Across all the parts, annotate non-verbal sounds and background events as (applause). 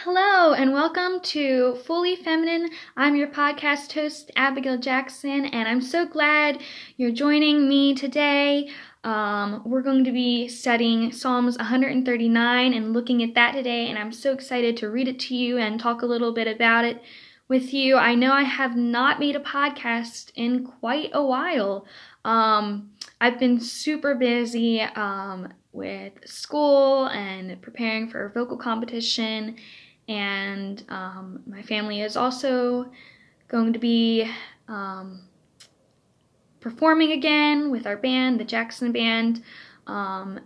Hello, and welcome to Fully Feminine. I'm your podcast host, Abigail Jackson, and I'm so glad you're joining me today. Um, we're going to be studying Psalms 139 and looking at that today, and I'm so excited to read it to you and talk a little bit about it with you. I know I have not made a podcast in quite a while. Um, I've been super busy um, with school and preparing for a vocal competition and um, my family is also going to be um, performing again with our band, the Jackson Band, um,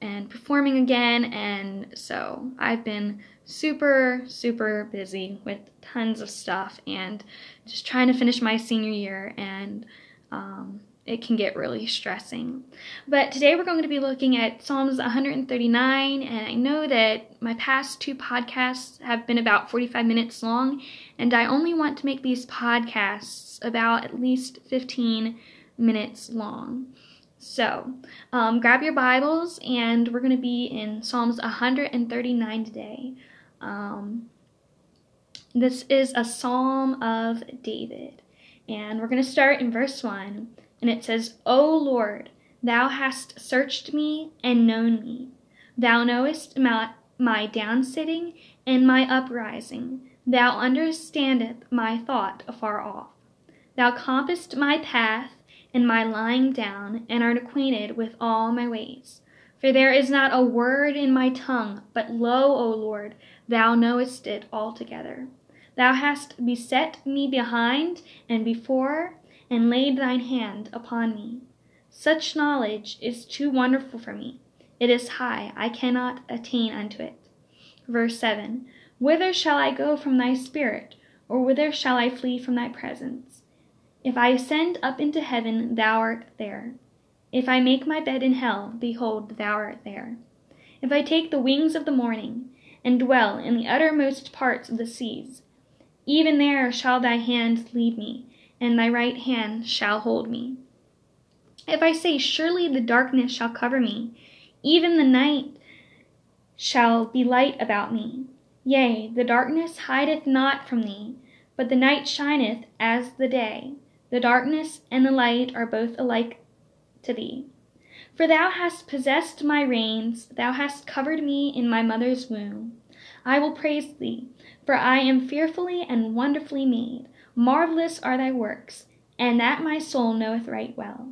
and performing again. And so I've been super, super busy with tons of stuff and just trying to finish my senior year and um, it can get really stressing. But today we're going to be looking at Psalms 139, and I know that my past two podcasts have been about 45 minutes long, and I only want to make these podcasts about at least 15 minutes long. So, um, grab your Bibles, and we're going to be in Psalms 139 today. Um, this is a psalm of David, and we're going to start in verse 1 and it says, O Lord, thou hast searched me and known me. Thou knowest my, my downsitting and my uprising. Thou understandest my thought afar off. Thou compassest my path and my lying down, and art acquainted with all my ways. For there is not a word in my tongue, but lo, O Lord, thou knowest it altogether. Thou hast beset me behind and before, and laid thine hand upon me. Such knowledge is too wonderful for me. It is high, I cannot attain unto it. Verse 7 Whither shall I go from thy spirit, or whither shall I flee from thy presence? If I ascend up into heaven, thou art there. If I make my bed in hell, behold, thou art there. If I take the wings of the morning, and dwell in the uttermost parts of the seas, even there shall thy hand lead me and thy right hand shall hold me. If I say, Surely the darkness shall cover me, even the night shall be light about me. Yea, the darkness hideth not from thee, but the night shineth as the day. The darkness and the light are both alike to thee. For thou hast possessed my reins, thou hast covered me in my mother's womb. I will praise thee, for I am fearfully and wonderfully made. Marvelous are thy works, and that my soul knoweth right well.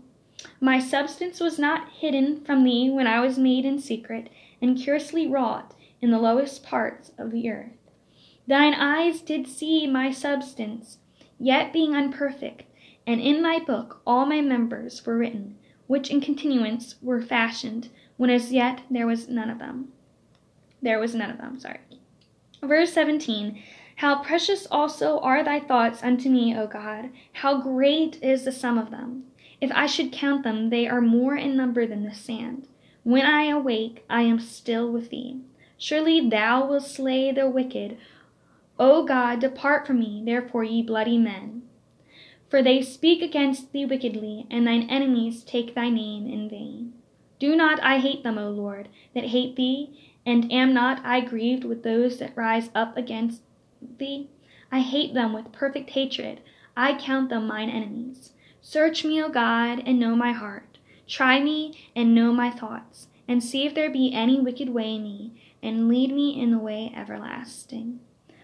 My substance was not hidden from thee when I was made in secret, and curiously wrought in the lowest parts of the earth. Thine eyes did see my substance, yet being unperfect, and in thy book all my members were written, which in continuance were fashioned, when as yet there was none of them. There was none of them, sorry. Verse 17 how precious also are thy thoughts unto me, O God! How great is the sum of them! If I should count them, they are more in number than the sand. When I awake, I am still with thee. Surely thou wilt slay the wicked. O God, depart from me, therefore, ye bloody men. For they speak against thee wickedly, and thine enemies take thy name in vain. Do not I hate them, O Lord, that hate thee, and am not I grieved with those that rise up against thee? I hate them with perfect hatred. I count them mine enemies. Search me, O God, and know my heart. Try me and know my thoughts, and see if there be any wicked way in me, and lead me in the way everlasting.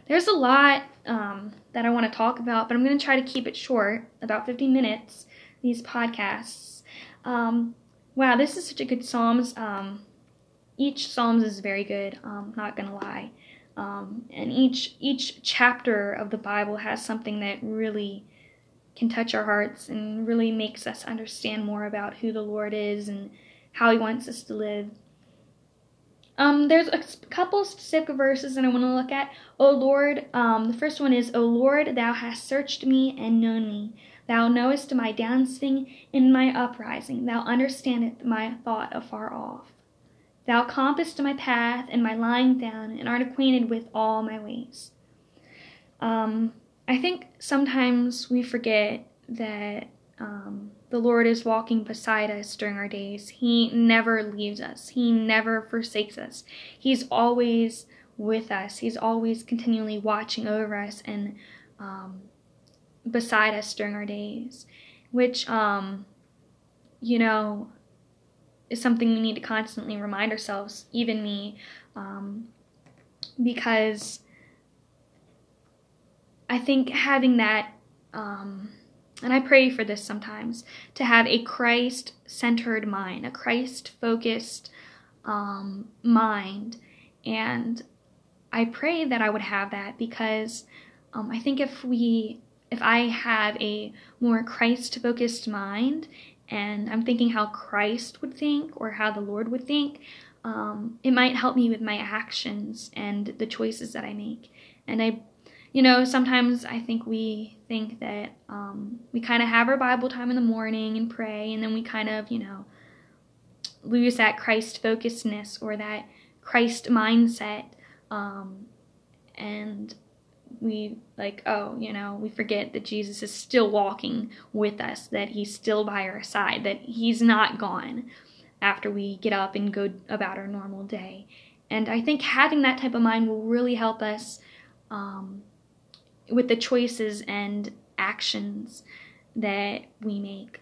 There's a lot um, that I want to talk about, but I'm going to try to keep it short, about 15 minutes, these podcasts. Um, wow, this is such a good Psalms. Um, each Psalms is very good, um, not going to lie. Um, and each each chapter of the Bible has something that really can touch our hearts and really makes us understand more about who the Lord is and how He wants us to live. Um, there's a couple specific verses that I want to look at. O Lord, um, the first one is, O Lord, thou hast searched me and known me. Thou knowest my downsitting and my uprising. Thou understandest my thought afar off. Thou compassest my path and my lying down, and art acquainted with all my ways. Um, I think sometimes we forget that um, the Lord is walking beside us during our days. He never leaves us, He never forsakes us. He's always with us. He's always continually watching over us and um, beside us during our days, which, um, you know, is something we need to constantly remind ourselves, even me, um, because I think having that, um, and I pray for this sometimes, to have a Christ centered mind, a Christ focused um, mind. And I pray that I would have that because um, I think if we, if I have a more Christ focused mind and I'm thinking how Christ would think or how the Lord would think, um, it might help me with my actions and the choices that I make. And I, you know, sometimes I think we think that um, we kind of have our Bible time in the morning and pray, and then we kind of, you know, lose that Christ focusedness or that Christ mindset. Um, and we like oh you know we forget that jesus is still walking with us that he's still by our side that he's not gone after we get up and go about our normal day. And i think having that type of mind will really help us um, with the choices and actions that we make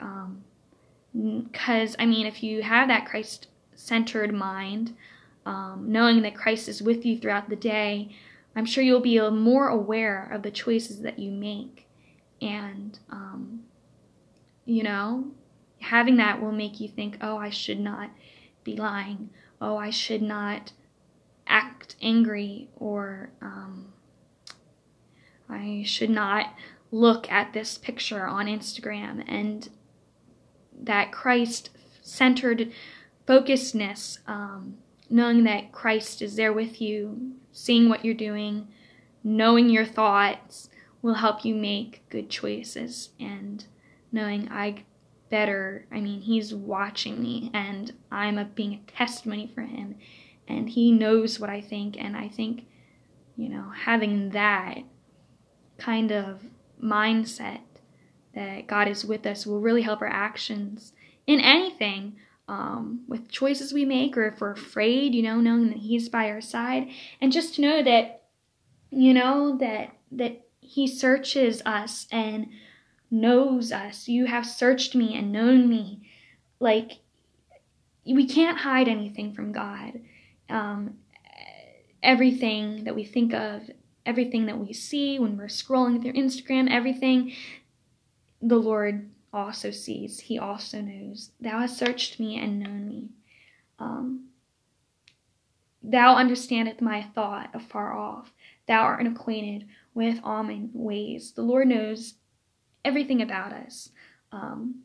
because um, i mean if you have that christ centered mind um, knowing that christ is with you throughout the day I'm sure you'll be more aware of the choices that you make. And, um, you know, having that will make you think, oh, I should not be lying. Oh, I should not act angry or um, I should not look at this picture on Instagram. And that Christ centered focusedness, um, knowing that Christ is there with you seeing what you're doing, knowing your thoughts will help you make good choices and knowing I better, I mean, he's watching me and I'm a, being a testimony for him and he knows what I think and I think, you know, having that kind of mindset that God is with us will really help our actions in anything um, with choices we make, or if we're afraid, you know, knowing that He's by our side, and just to know that, you know, that that He searches us and knows us. You have searched me and known me. Like we can't hide anything from God. Um, everything that we think of, everything that we see when we're scrolling through Instagram, everything the Lord also sees, he also knows. Thou hast searched me and known me. Um, thou understandest my thought afar off. Thou art acquainted with all my ways. The Lord knows everything about us. Um,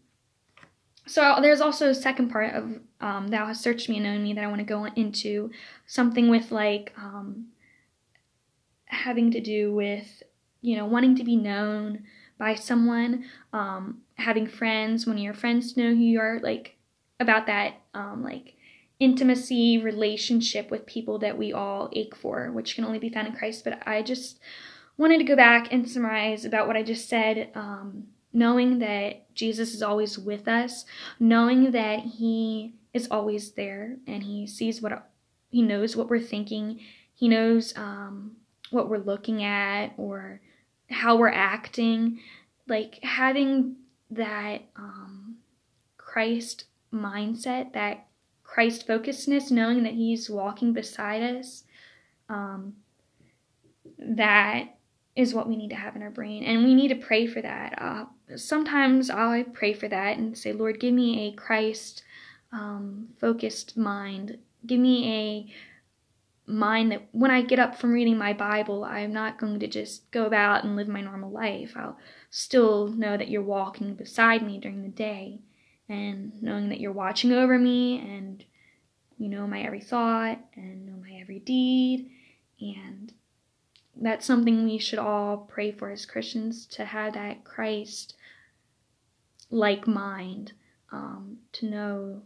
so there's also a second part of um, thou hast searched me and known me that I want to go into something with like um, having to do with you know wanting to be known by someone, um, having friends, when your friends to know who you are, like about that, um, like intimacy relationship with people that we all ache for, which can only be found in Christ. But I just wanted to go back and summarize about what I just said. Um, knowing that Jesus is always with us, knowing that He is always there and He sees what He knows what we're thinking, He knows um, what we're looking at or how we're acting, like having that um, Christ mindset, that Christ focusedness, knowing that He's walking beside us, um, that is what we need to have in our brain. And we need to pray for that. Uh, sometimes I pray for that and say, Lord, give me a Christ um, focused mind. Give me a mind that when I get up from reading my Bible, I'm not going to just go about and live my normal life. I'll still know that you're walking beside me during the day and knowing that you're watching over me and you know my every thought and know my every deed. And that's something we should all pray for as Christians to have that Christ like mind, um, to know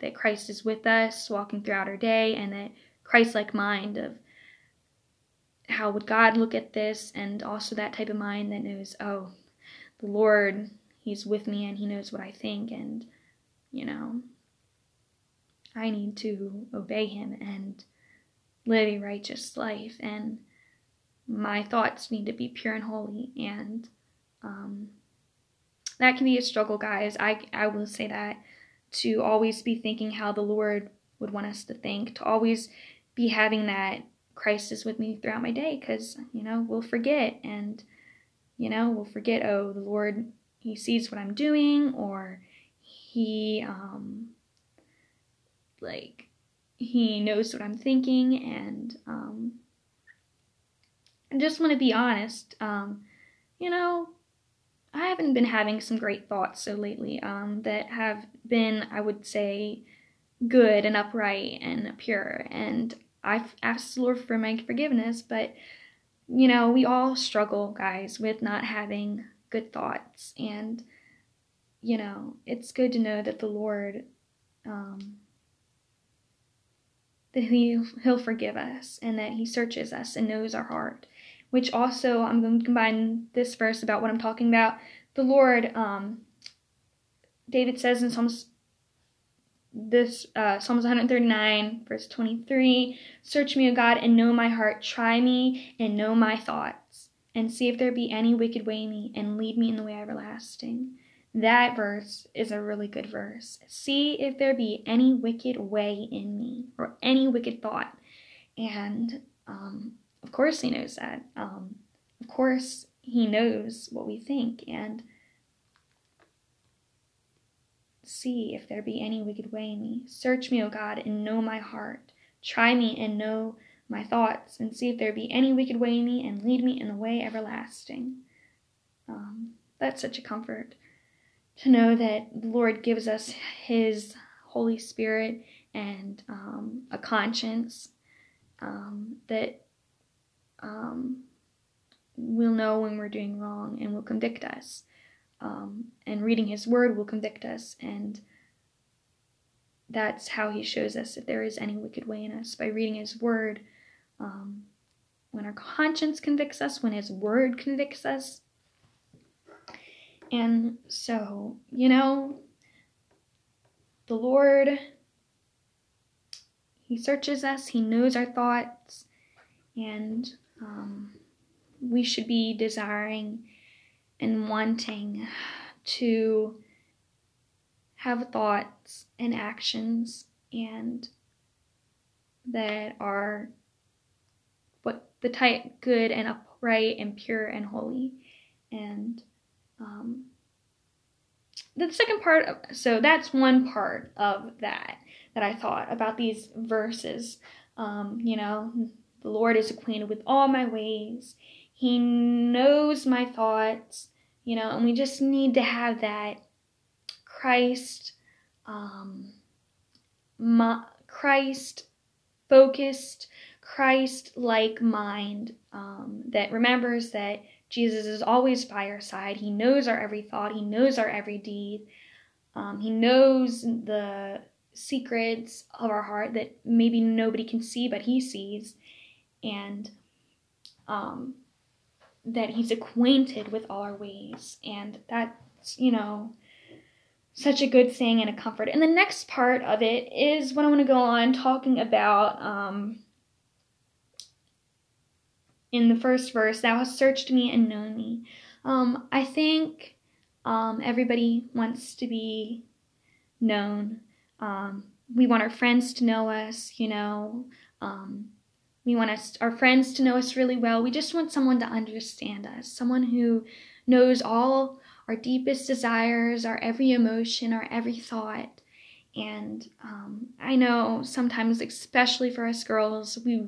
that Christ is with us walking throughout our day and that Christ like mind of how would God look at this, and also that type of mind that knows, oh, the Lord, He's with me and He knows what I think, and, you know, I need to obey Him and live a righteous life and my thoughts need to be pure and holy and um, that can be a struggle guys. I i will say that to always be thinking how the lord would want us to think to always be having that christ is with me throughout my day because you know we'll forget and you know we'll forget oh the lord he sees what i'm doing or he um like he knows what i'm thinking and um I just want to be honest. Um, you know, I haven't been having some great thoughts so lately um, that have been, I would say, good and upright and pure. And I've asked the Lord for my forgiveness, but you know, we all struggle, guys, with not having good thoughts. And, you know, it's good to know that the Lord, um, that he, He'll forgive us and that He searches us and knows our heart which also I'm going to combine this verse about what I'm talking about. The Lord, um, David says in Psalms this uh, Psalms 139 verse 23 search me o god and know my heart. Try me and know my thoughts and see if there be any wicked way in me and lead me in the way everlasting. That verse is a really good verse. See if there be any wicked way in me or any wicked thought. And um, of course, he knows that. Um, of course, he knows what we think and see if there be any wicked way in me. Search me, O God, and know my heart. Try me and know my thoughts, and see if there be any wicked way in me, and lead me in the way everlasting. Um, that's such a comfort to know that the Lord gives us His Holy Spirit and um, a conscience um, that um, will know when we're doing wrong and will convict us. Um, and reading His Word will convict us, and that's how He shows us if there is any wicked way in us by reading His Word. Um, when our conscience convicts us, when His Word convicts us. And so, you know, the Lord, He searches us, He knows our thoughts, and um, we should be desiring and wanting to have thoughts and actions and that are what the type good and upright and pure and holy. And um, the second part of, so that's one part of that that i thought about these verses. Um, you know the Lord is acquainted with all my ways. He knows my thoughts, you know, and we just need to have that Christ, um, Christ focused, Christ like mind um, that remembers that Jesus is always by our side. He knows our every thought, He knows our every deed. Um, he knows the secrets of our heart that maybe nobody can see, but He sees and um, that he's acquainted with all our ways. And that's, you know, such a good thing and a comfort. And the next part of it is what I want to go on talking about um, in the first verse Thou hast searched me and known me. Um, I think um, everybody wants to be known. Um, we want our friends to know us, you know. We want us, our friends to know us really well. We just want someone to understand us, someone who knows all our deepest desires, our every emotion, our every thought. And um, I know sometimes, especially for us girls, we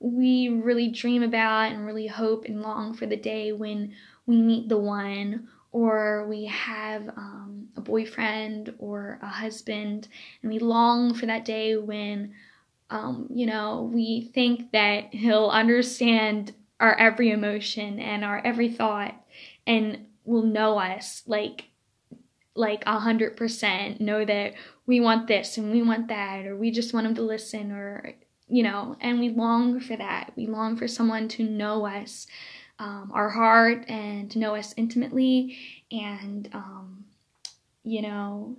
we really dream about and really hope and long for the day when we meet the one, or we have um, a boyfriend or a husband, and we long for that day when um, you know, we think that he'll understand our every emotion and our every thought and will know us like like a hundred percent know that we want this and we want that or we just want him to listen or you know and we long for that. We long for someone to know us um, our heart and to know us intimately and um, you know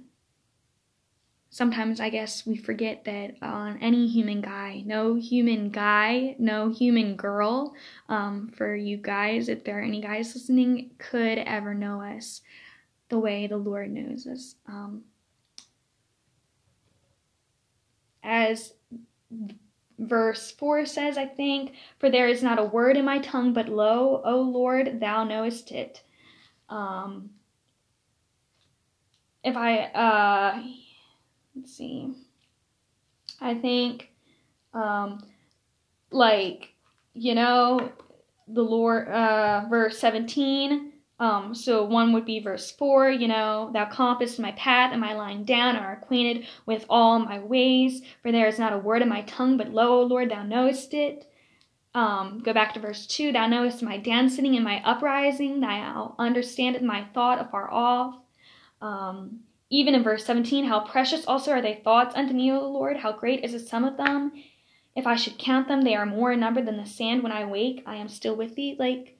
sometimes I guess we forget that on any human guy, no human guy, no human girl, um, for you guys, if there are any guys listening, could ever know us the way the Lord knows us. Um, as verse 4 says, I think, For there is not a word in my tongue, but lo, O Lord, thou knowest it. Um, if I, uh, let's see, I think, um, like, you know, the Lord, uh, verse 17, um, so one would be verse 4, you know, thou compassest my path, and my lying down, are acquainted with all my ways, for there is not a word in my tongue, but lo, O Lord, thou knowest it. Um, go back to verse 2, thou knowest my dancing and my uprising, thou understandest my thought afar off. Um, even in verse 17, how precious also are thy thoughts unto me, O Lord, how great is the sum of them. If I should count them, they are more in number than the sand when I wake, I am still with thee. Like,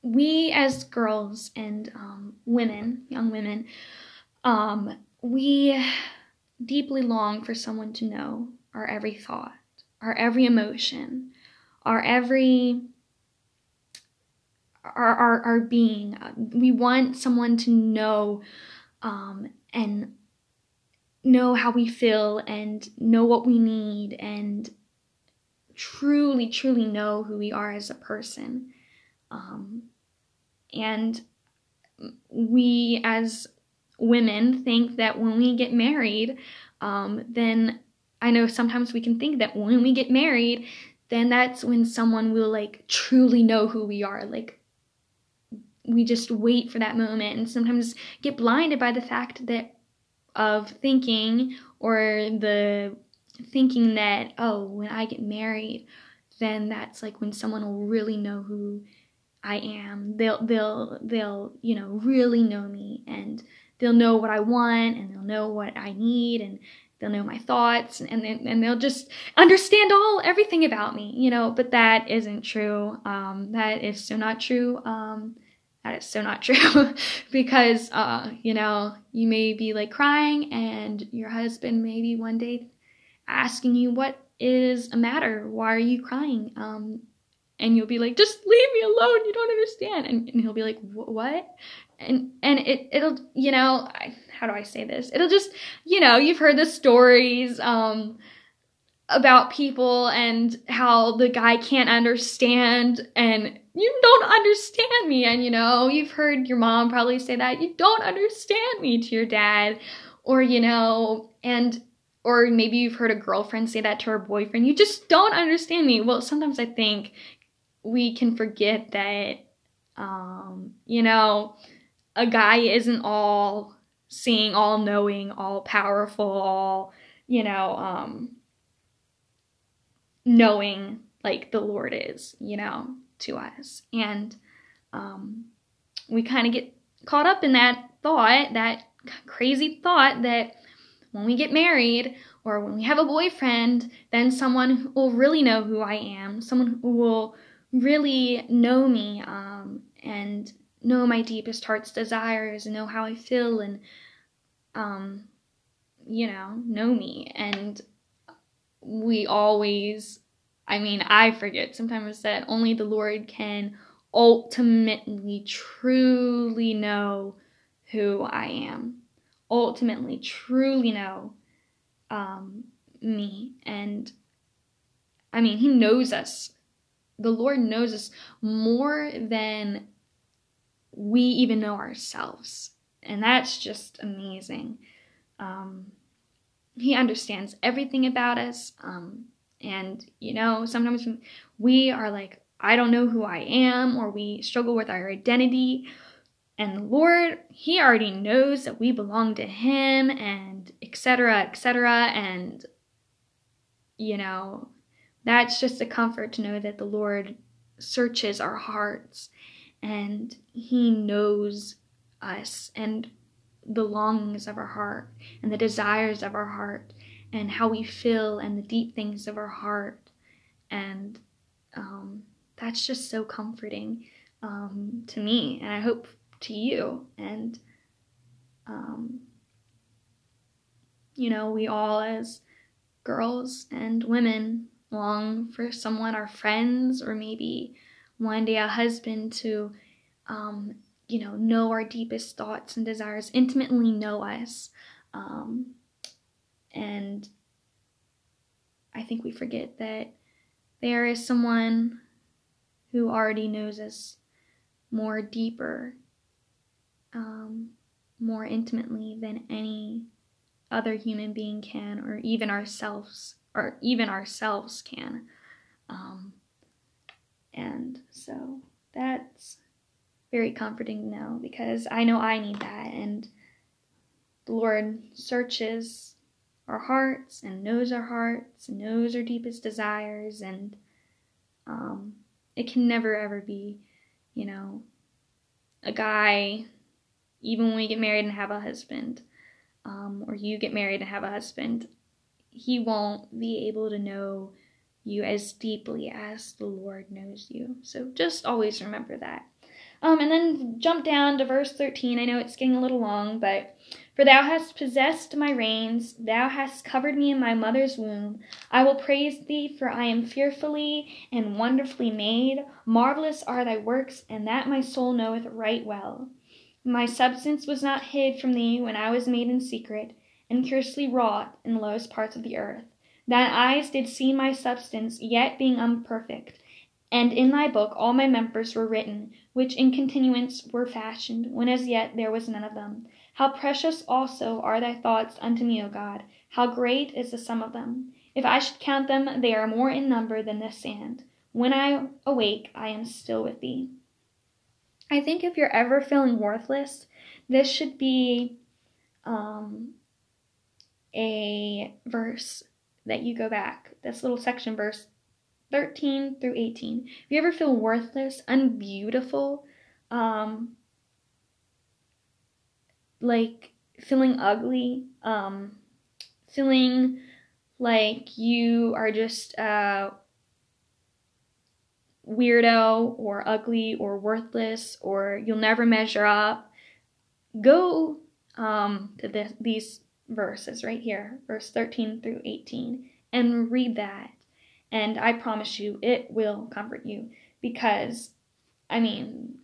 we as girls and um, women, young women, um, we deeply long for someone to know our every thought, our every emotion, our every our our, our being. We want someone to know um, and know how we feel and know what we need and truly, truly know who we are as a person. Um, and we, as women, think that when we get married, um, then I know sometimes we can think that when we get married, then that's when someone will like truly know who we are. Like, we just wait for that moment and sometimes get blinded by the fact that of thinking or the thinking that oh when i get married then that's like when someone will really know who I am. They'll they'll they'll you know really know me and they'll know what I want and they'll know what I need and they'll know my thoughts and and, and they'll just understand all everything about me you know but that isn't true um, that is so not true um, that is so not (laughs) true. Because uh, you know you may be like crying and your husband may be one day asking you what is a matter? Why are you crying? Um, and you'll be like just leave me alone. You don't understand. And, and he'll be like what? And and it it'll you know I, how do i say this? It'll just you know you've heard the stories um about people and how the guy can't understand and you don't understand me. And you know you've heard your mom probably say that you don't understand me to your dad. Or you know and or maybe you've heard a girlfriend say that to her boyfriend. You just don't understand me. Well sometimes i think we can forget that, um, you know, a guy isn't all seeing, all knowing, all powerful, all, you know, um, knowing like the Lord is, you know, to us. And um, we kind of get caught up in that thought, that crazy thought that when we get married or when we have a boyfriend, then someone will really know who I am, someone who will really know me um, and know my deepest heart's desires and know how I feel and, um, you know, know me. And we always, I mean, I forget sometimes that only the Lord can ultimately, truly know who I am. Ultimately, truly know um, me. And I mean, He knows us the Lord knows us more than we even know ourselves. And that's just amazing. Um, he understands everything about us. Um, and, you know, sometimes we are like, I don't know who I am, or we struggle with our identity. And the Lord, He already knows that we belong to Him, and etc., etc. And, you know, that's just a comfort to know that the Lord searches our hearts and He knows us and the longings of our heart and the desires of our heart and how we feel and the deep things of our heart. And um, that's just so comforting um, to me, and I hope to you. And um, you know, we all as girls and women long for someone, our friends, or maybe one day a husband to, um, you know, know our deepest thoughts and desires, intimately know us. Um, and I think we forget that there is someone who already knows us more deeper, um, more intimately than any other human being can, or even ourselves, or even ourselves can. Um, and so that's very comforting to know because I know I need that, and the Lord searches our hearts and knows our hearts, and knows our deepest desires, and um, it can never ever be, you know, a guy, even when we get married and have a husband, um, or you get married and have a husband, he won't be able to know you as deeply as the Lord knows you. So just always remember that. Um, and then jump down to verse 13. I know it's getting a little long, but for thou hast possessed my reins, thou hast covered me in my mother's womb. I will praise thee, for I am fearfully and wonderfully made. Marvelous are thy works, and that my soul knoweth right well. My substance was not hid from thee when I was made in secret, and curiously wrought in the lowest parts of the earth. Thine eyes did see my substance, yet being unperfect. And in thy book all my members were written, which in continuance were fashioned, when as yet there was none of them. How precious also are thy thoughts unto me, O God! How great is the sum of them! If I should count them, they are more in number than the sand. When I awake, I am still with thee. I think if you're ever feeling worthless, this should be um, a verse that you go back. This little section, verse 13 through 18. If you ever feel worthless, unbeautiful, um, like feeling ugly, um, feeling like you are just a weirdo or ugly or worthless or you'll never measure up, go um, to this, these verses right here, verse 13 through 18, and read that. And I promise you, it will comfort you because, I mean,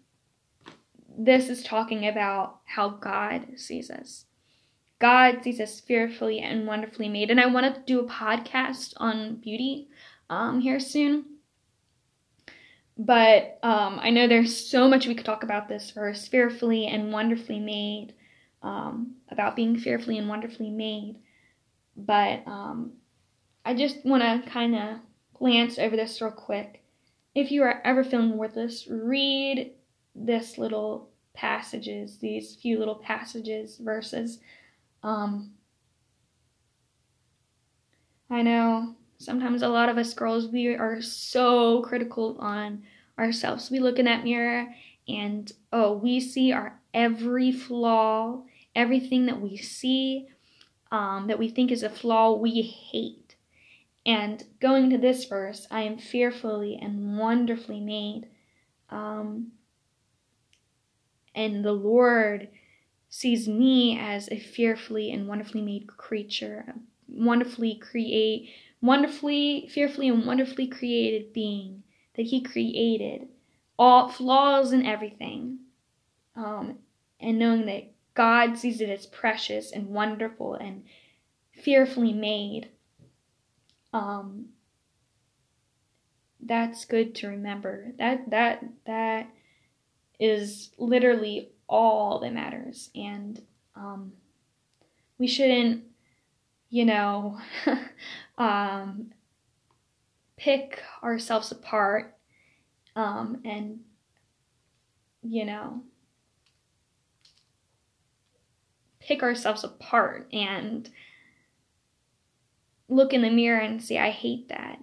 this is talking about how God sees us. God sees us fearfully and wonderfully made. And I want to do a podcast on beauty um, here soon. But um, I know there's so much we could talk about this verse fearfully and wonderfully made um, about being fearfully and wonderfully made. But um, I just want to kind of glance over this real quick. If you are ever feeling worthless, read this little passages, these few little passages, verses. Um, I know sometimes a lot of us girls, we are so critical on ourselves. We look in that mirror and, oh, we see our every flaw, everything that we see um, that we think is a flaw, we hate. And going to this verse, I am fearfully and wonderfully made. Um, and the Lord sees me as a fearfully and wonderfully made creature, wonderfully create, wonderfully, fearfully and wonderfully created being that He created, all flaws and everything. Um, and knowing that God sees it as precious and wonderful and fearfully made. Um, that's good to remember. That that that is literally all that matters, and um, we shouldn't, you know, (laughs) um, pick ourselves apart um, and you know pick ourselves apart and look in the mirror and say, I hate that.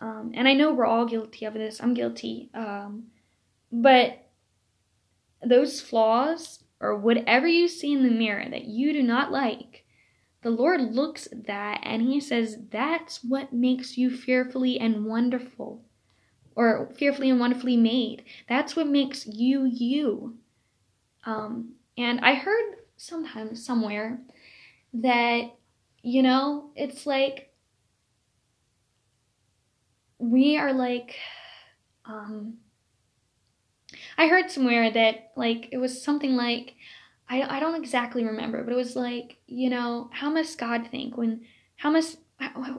Um, and I know we're all guilty of this. I'm guilty. Um, but those flaws or whatever you see in the mirror that you do not like, the Lord looks at that and He says, That's what makes you fearfully and wonderful, or fearfully and wonderfully made. That's what makes you you. Um, and I heard sometimes somewhere that you know, it's like we are like um I heard somewhere that like it was something like I I don't exactly remember, but it was like, you know, how must God think when how must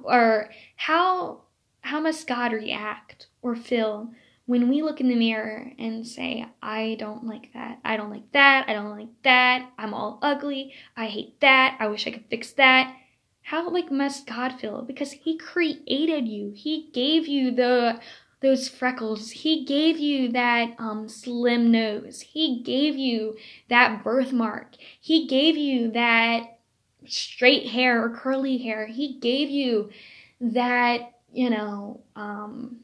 or how how must God react or feel when we look in the mirror and say, I don't like that, I don't like that, I don't like that, I'm all ugly, I hate that, I wish I could fix that. How like must God feel? Because He created you. He gave you the those freckles. He gave you that um, slim nose. He gave you that birthmark. He gave you that straight hair or curly hair. He gave you that, you know, um,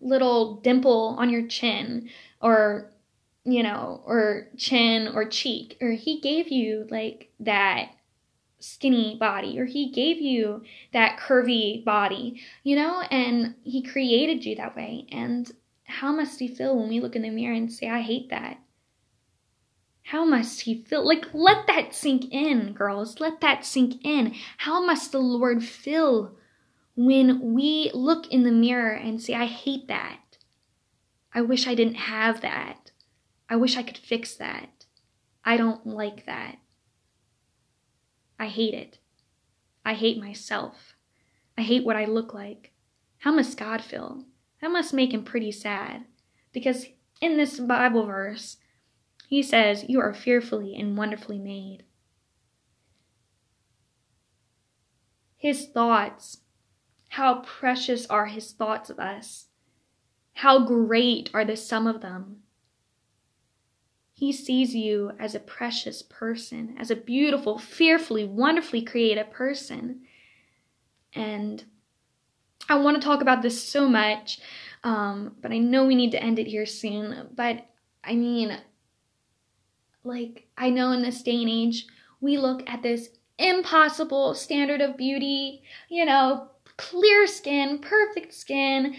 little dimple on your chin or, you know, or chin or cheek. Or he gave you like that skinny body or he gave you that curvy body, you know, and he created you that way. And how must he feel when we look in the mirror and say, I hate that? How must he feel? Like, let that sink in, girls. Let that sink in. How must the Lord feel when we look in the mirror and say, I hate that? I wish I didn't have that. I wish I could fix that. I don't like that. I hate it. I hate myself. I hate what I look like. How must God feel? That must make him pretty sad. Because in this Bible verse, he says, You are fearfully and wonderfully made. His thoughts, how precious are his thoughts of us. How great are the sum of them. He sees you as a precious person, as a beautiful, fearfully, wonderfully created person. And I want to talk about this so much, um, but I know we need to end it here soon. But I mean, like, I know in this day and age, we look at this impossible standard of beauty, you know, clear skin, perfect skin,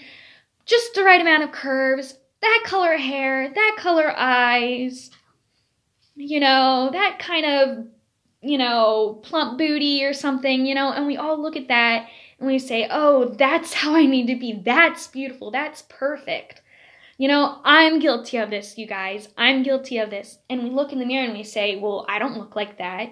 just the right amount of curves, that color hair, that color eyes, you know, that kind of, you know, plump booty or something, you know, and we all look at that and we say, oh, that's how I need to be. That's beautiful. That's perfect. You know, I'm guilty of this, you guys. I'm guilty of this. And we look in the mirror and we say, well, I don't look like that.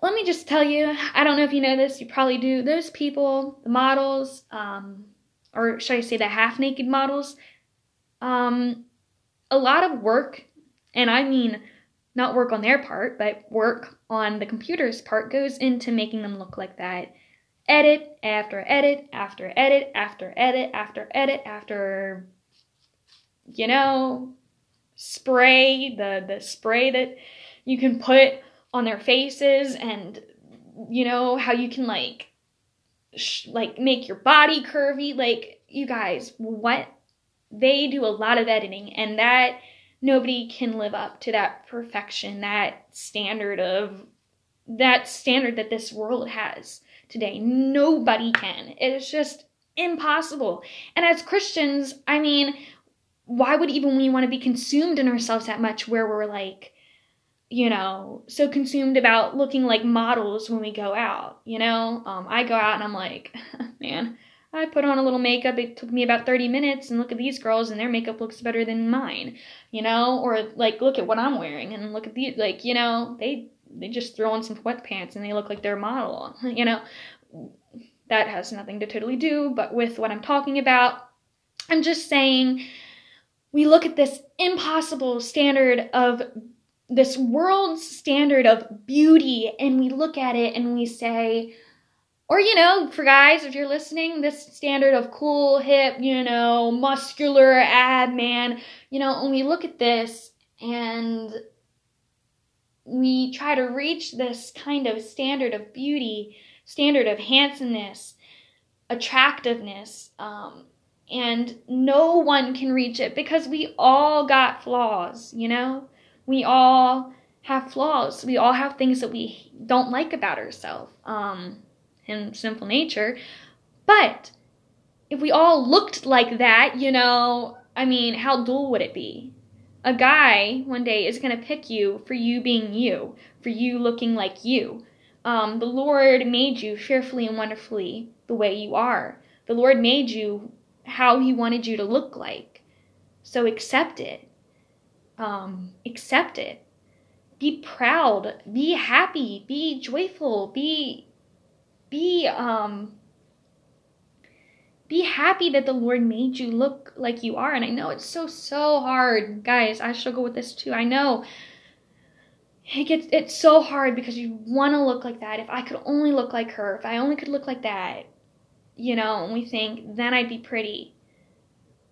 Let me just tell you, I don't know if you know this, you probably do. Those people, the models, um, or should I say the half naked models, um, a lot of work, and I mean not work on their part, but work on the computer's part, goes into making them look like that. Edit after edit after edit after edit after edit after, you know, spray, the, the spray that you can put on their faces, and, you know, how you can like, sh- like make your body curvy. Like, you guys, what they do a lot of editing and that nobody can live up to that perfection that standard of that standard that this world has today. Nobody can. It's just impossible. And as christians i mean why would even we want to be consumed in ourselves that much where we're like you know so consumed about looking like models when we go out you know? Um, i go out and i'm like (laughs) man I put on a little makeup. It took me about 30 minutes, and look at these girls, and their makeup looks better than mine, you know? Or like, look at what I'm wearing, and look at these, like, you know, they they just throw on some sweatpants and they look like they're a model, (laughs) you know? That has nothing to totally do, but with what I'm talking about, I'm just saying we look at this impossible standard of this world's standard of beauty, and we look at it and we say, or, you know, for guys, if you're listening, this standard of cool, hip, you know, muscular ab man, you know, when we look at this and we try to reach this kind of standard of beauty, standard of handsomeness, attractiveness, um, and no one can reach it because we all got flaws, you know? We all have flaws. We all have things that we don't like about ourselves. Um, and simple nature. But if we all looked like that, you know, I mean, how dull would it be? A guy one day is going to pick you for you being you, for you looking like you. Um, the Lord made you fearfully and wonderfully the way you are. The Lord made you how He wanted you to look like. So accept it. Um, accept it. Be proud. Be happy. Be joyful. Be, be, um, be happy that the Lord made you look like you are. And I know it's so, so hard. Guys, I struggle with this too. I know it gets it's so hard because you want to look like that. If I could only look like her, if I only could look like that, you know, and we think then I'd be pretty.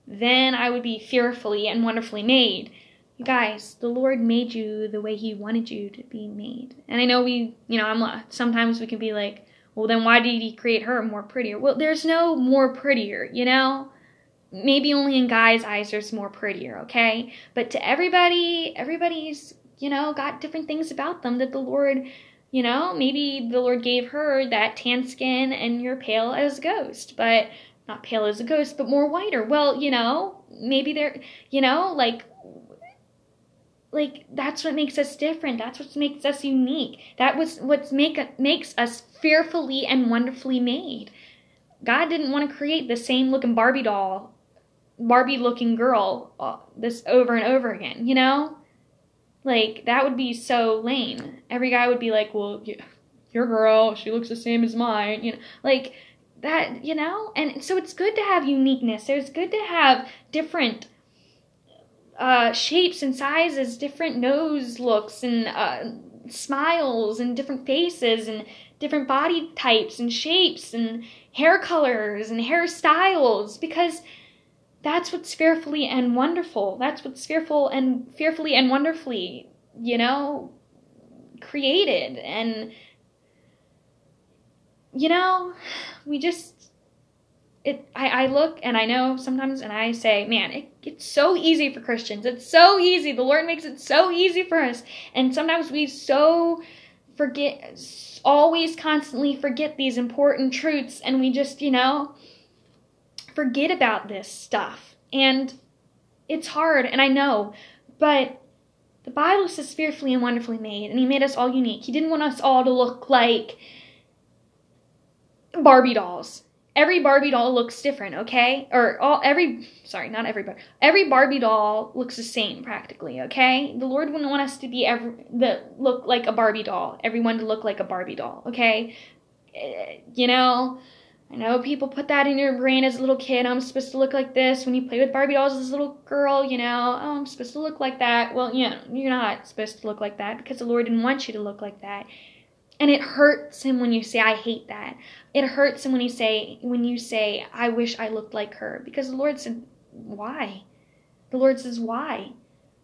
Then I would be fearfully and wonderfully made. You guys, the Lord made you the way He wanted you to be made. And I know we, you know, I'm sometimes we can be like, well, then why did He create her more prettier? Well, there's no more prettier, you know. Maybe only in guys' eyes there's more prettier, okay? But to everybody, everybody's you know, got different things about them that the Lord, you know, maybe the Lord gave her that tan skin and you're pale as a ghost, but not pale as a ghost, but more whiter. Well, you know, maybe they're, you know, like, like that's what makes us different. That's what makes us unique. That was what make makes us fearfully and wonderfully made. God didn't want to create the same looking Barbie doll, Barbie looking girl, uh, this over and over again. You know, like that would be so lame. Every guy would be like, "Well, you, your girl, she looks the same as mine," you know, like that, you know. And so it's good to have uniqueness. It's good to have different uh, shapes and sizes, different nose looks and uh, smiles, and different faces and different body types and shapes and hair colors and hairstyles because that's what's fearfully and wonderful. That's what's fearful and fearfully and wonderfully, you know, created. And, you know, we just, it, I, I look and I know sometimes and I say, man, it, it's so easy for Christians. It's so easy. The Lord makes it so easy for us. And sometimes we so forget, always constantly forget these important truths and we just, you know, forget about this stuff. And it's hard, and I know, but the Bible says fearfully and wonderfully made, and He made us all unique. He didn't want us all to look like Barbie dolls. Every Barbie doll looks different, okay? Or all every sorry, not everybody. Every Barbie doll looks the same practically, okay? The Lord wouldn't want us to be every that look like a Barbie doll. Everyone to look like a Barbie doll, okay? Eh, you know, I know people put that in your brain as a little kid. I'm supposed to look like this. When you play with Barbie dolls as a little girl, you know, oh, I'm supposed to look like that. Well, you know, you're not supposed to look like that because the Lord didn't want you to look like that. And it hurts him when you say, I hate that. It hurts him when you say, when you say, I wish I looked like her. Because the Lord said, why? The Lord says, why?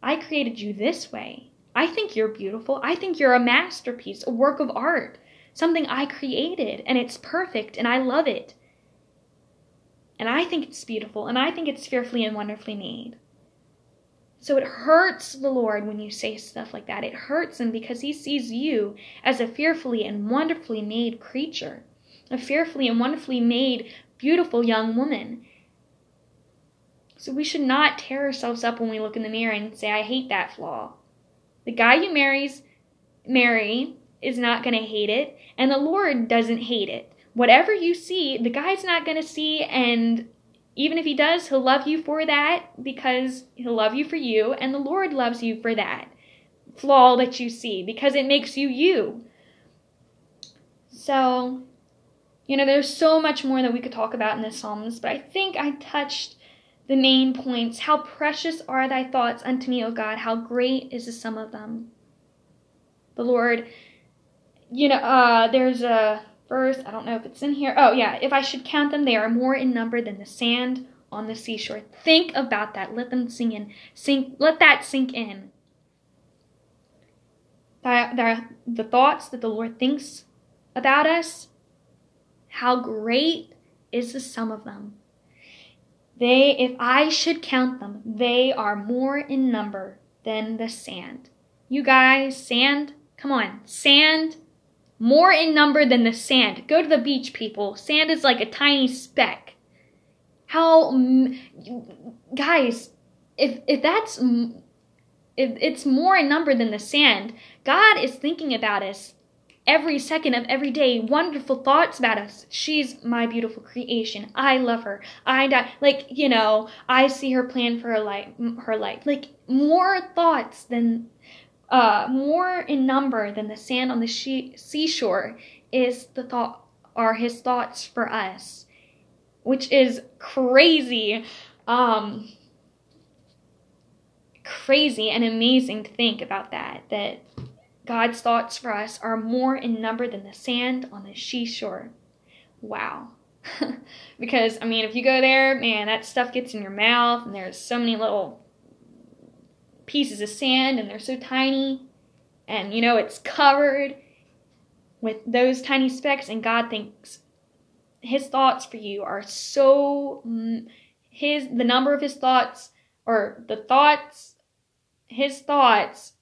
I created you this way. I think you're beautiful. I think you're a masterpiece, a work of art something I created and it's perfect and I love it. And I think it's beautiful and I think it's fearfully and wonderfully made. So it hurts the Lord when you say stuff like that. It hurts him because he sees you as a fearfully and wonderfully made creature, a fearfully and wonderfully made beautiful young woman. So we should not tear ourselves up when we look in the mirror and say, I hate that flaw. The guy you marries, marry is not going to hate it, and the Lord doesn't hate it. Whatever you see, the guy's not going to see, and even if he does, he'll love you for that because he'll love you for you, and the Lord loves you for that flaw that you see because it makes you you. So, you know, there's so much more that we could talk about in the Psalms, but I think I touched the main points. How precious are thy thoughts unto me, O God, how great is the sum of them. The Lord you know, uh, there's a verse, I don't know if it's in here. Oh, yeah. If I should count them, they are more in number than the sand on the seashore. Think about that. Let them sink in. Sink, let that sink in. The, the, the thoughts that the Lord thinks about us, how great is the sum of them. They, if I should count them, they are more in number than the sand. You guys, sand, come on, sand more in number than the sand. Go to the beach, people. Sand is like a tiny speck. How, guys, if if that's if it's more in number than the sand, God is thinking about us every second of every day wonderful thoughts about us. She's my beautiful creation. I love her. I die. Like, you know, I see her plan for her life, her life. Like, more thoughts than, uh, more in number than the sand on the she- seashore is the thought, are his thoughts for us, which is crazy. Um, crazy and amazing to think about that, that God's thoughts for us are more in number than the sand on the seashore. Wow. (laughs) because, I mean, if you go there, man, that stuff gets in your mouth, and there's so many little pieces of sand, and they're so tiny, and you know, it's covered with those tiny specks, and God thinks His thoughts for you are so. Mm, his the number of his thoughts or the thoughts his thoughts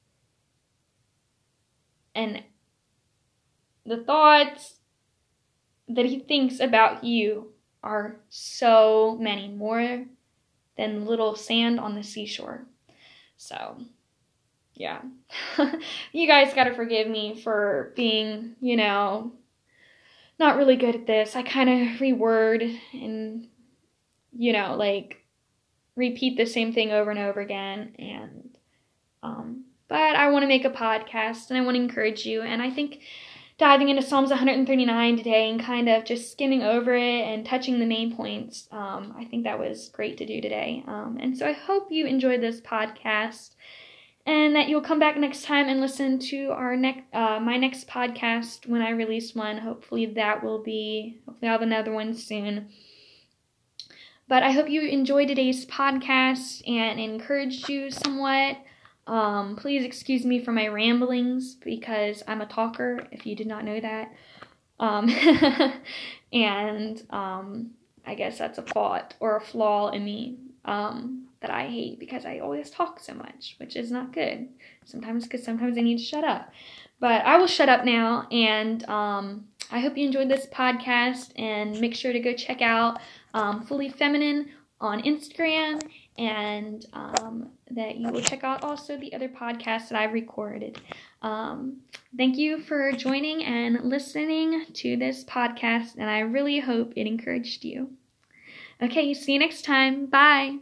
and the thoughts that he thinks about you are so many more than little sand on the seashore. So, yeah. (laughs) you guys got to forgive me for being, you know, not really good at this. I kind of reword and, you know, like repeat the same thing over and over again. And, um, but I want to make a podcast and I want to encourage you. And I think diving into Psalms 139 today and kind of just skimming over it and touching the main points, um, I think that was great to do today. Um, and so I hope you enjoyed this podcast and that you'll come back next time and listen to our next uh, my next podcast when I release one. Hopefully that will be hopefully I'll have another one soon. But I hope you enjoyed today's podcast and encouraged you somewhat. Um, please excuse me for my ramblings because I'm a talker, if you did not know that. Um, (laughs) and um, I guess that's a fault or a flaw in me um, that I hate because I always talk so much, which is not good. Sometimes, because sometimes I need to shut up. But I will shut up now, and um, I hope you enjoyed this podcast. And make sure to go check out um, Fully Feminine on Instagram and um, that you will check out also the other podcasts that I've recorded. Um, thank you for joining and listening to this podcast, and I really hope it encouraged you. Okay, see you next time. Bye.